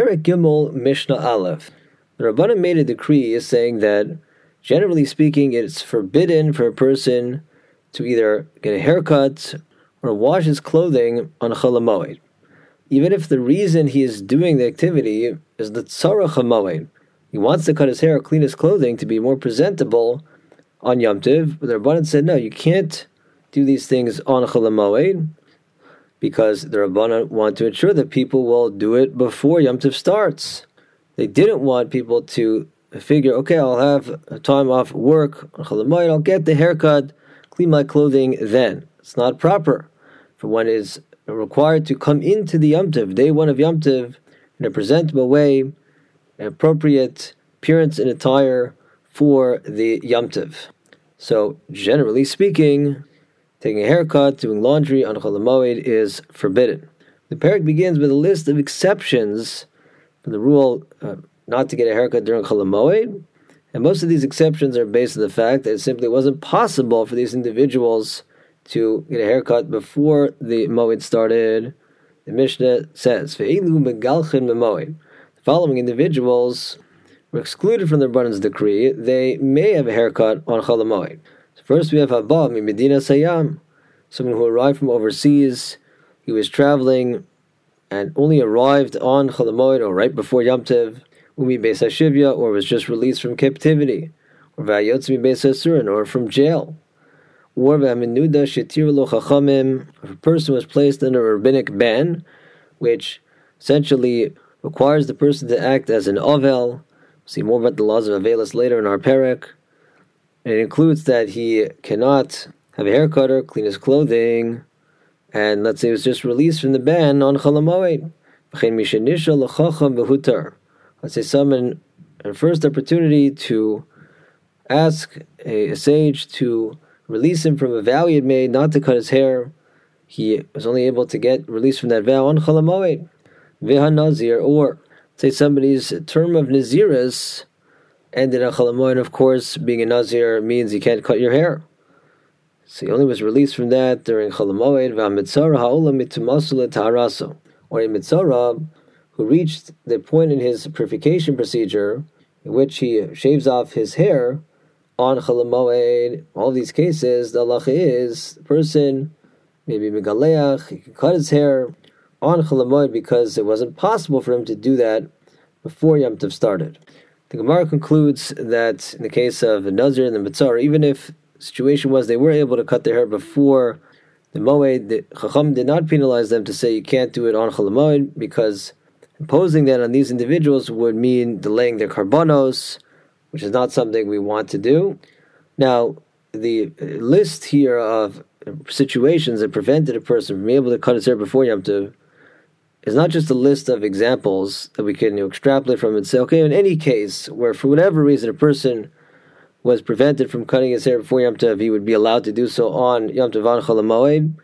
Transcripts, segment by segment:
Perek Gimel Mishnah Aleph. The Rabbanim made a decree saying that, generally speaking, it's forbidden for a person to either get a haircut or wash his clothing on Chalamoid. Even if the reason he is doing the activity is the Tzorech Hamoed. He wants to cut his hair or clean his clothing to be more presentable on Yom Tov. But the Rabbanan said, no, you can't do these things on Chalamoid because the Rabbanan want to ensure that people will do it before Yom Tov starts. They didn't want people to figure, okay, I'll have time off work on I'll get the haircut, clean my clothing then. It's not proper for one is required to come into the Yom Tov, day one of Yom Tov, in a presentable way, appropriate appearance and attire for the Yom Tov. So, generally speaking, Taking a haircut, doing laundry on Cholamoid is forbidden. The Perek begins with a list of exceptions from the rule uh, not to get a haircut during Cholamoid, and most of these exceptions are based on the fact that it simply wasn't possible for these individuals to get a haircut before the Moed started. The Mishnah says, The following individuals were excluded from the Rabbanan's decree. They may have a haircut on Cholamoid. First, we have Habab in Medinas Hayam, someone who arrived from overseas. He was traveling and only arrived on Chalamoid or right before Yom Tov, Umi Beis Hashivya, or was just released from captivity, or Vayotzmi Beis Hasurin, or from jail. Or Vaminuda Shetir Lo Chachamim, if a person was placed under a rabbinic ban, which essentially requires the person to act as an Ovel. We'll see more about the laws of Avelis later in our Perek. And it includes that he cannot have a haircut or clean his clothing, and let's say he was just released from the ban on Chalamoid. Let's say someone a first opportunity to ask a, a, sage to release him from a vow he had made not to cut his hair. He was only able to get released from that vow on Chalamoid. Veha Nazir, or say somebody's term of Naziris ended in Chalamoin, of course, being a Nazir means you can't cut your hair. So he only was released from that during Chalamoid, V'amitzara ha'olam mitumasul ta'araso. Or a mitzara who reached the point in his purification procedure in which he shaves off his hair on Chalamoid. All these cases, the halacha is the person, maybe Megaleach, he can cut his hair on Chalamoid because it wasn't possible for him to do that before Yom Tov started. The Gemara concludes that in the case of the Nazir and the Mitzar, even if situation was they were able to cut their hair before the Moed, the Chacham did not penalize them to say you can't do it on Chalamoed because imposing that on these individuals would mean delaying their karbanos, which is not something we want to do. Now, the list here of situations that prevented a person from being able to cut his hair before Yom Tov is not just a list of examples that we can you know, extrapolate from and say, okay, in any case where for whatever reason a person was prevented from cutting his hair before Yom Tov, he would be allowed to do so on Yom Tov on.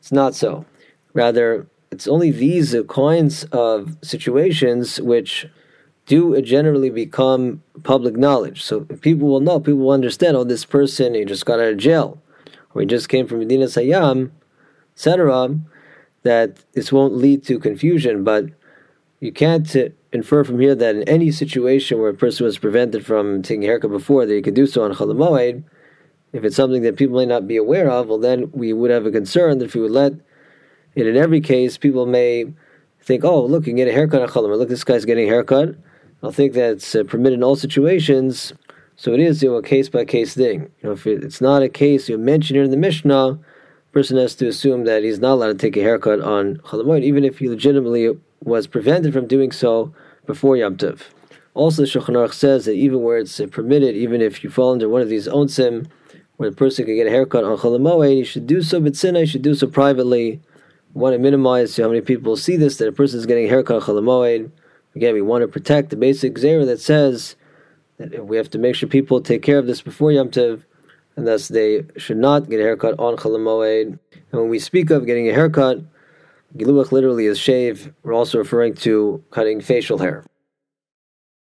It's not so. Rather, it's only these kinds of situations which do generally become public knowledge. So people will know, people will understand, oh, this person, he just got out of jail, or he just came from Medinas Hayam, etc that this won't lead to confusion, but you can't infer from here that in any situation where a person was prevented from taking a haircut before, that he could do so on Chalamoid. If it's something that people may not be aware of, well, then we would have a concern that if we would let it in every case, people may think, oh, look, you can get a haircut on Chalamoid. Look, this guy's getting a haircut. I'll think that's uh, permitted in all situations. So it is you know, a case by case thing. You know, if it, it's not a case you mention here in the Mishnah, person has to assume that he's not allowed to take a haircut on Chalamoid, even if he legitimately was prevented from doing so before Yom Tov. Also, Shulchan Aruch says that even where it's permitted, even if you fall under one of these onsim, where the person can get a haircut on Chalamoid, you should do so but b'tzina, you should do so privately. We want to minimize how many people see this, that a person is getting a haircut on Chalamoid. Again, we want to protect the basic zera that says that we have to make sure people take care of this before Yom Tov and thus they should not get a haircut on Chalamoed. And when we speak of getting a haircut, Giluach literally is shave, we're also referring to cutting facial hair.